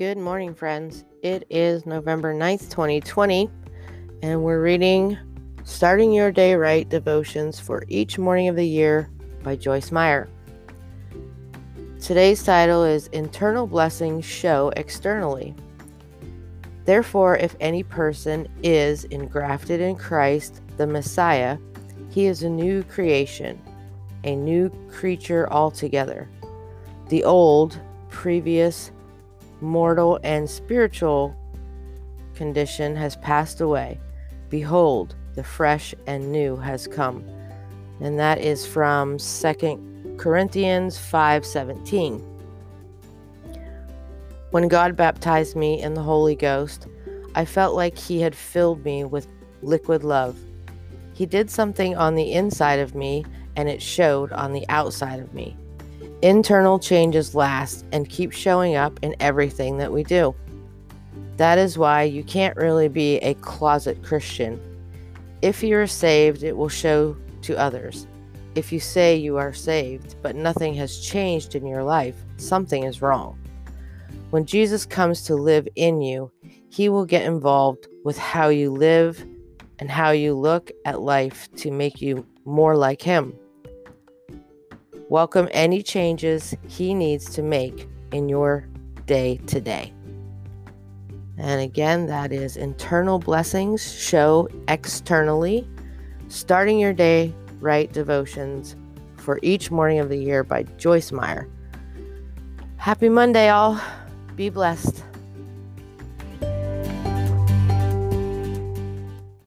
Good morning, friends. It is November 9th, 2020, and we're reading Starting Your Day Right Devotions for Each Morning of the Year by Joyce Meyer. Today's title is Internal Blessings Show Externally. Therefore, if any person is engrafted in Christ, the Messiah, he is a new creation, a new creature altogether. The old, previous, mortal and spiritual condition has passed away. Behold, the fresh and new has come. And that is from 2 Corinthians 5:17. When God baptized me in the Holy Ghost, I felt like he had filled me with liquid love. He did something on the inside of me and it showed on the outside of me. Internal changes last and keep showing up in everything that we do. That is why you can't really be a closet Christian. If you are saved, it will show to others. If you say you are saved, but nothing has changed in your life, something is wrong. When Jesus comes to live in you, he will get involved with how you live and how you look at life to make you more like him welcome any changes he needs to make in your day to day. And again, that is internal blessings show externally. Starting your day right devotions for each morning of the year by Joyce Meyer. Happy Monday, all. Be blessed.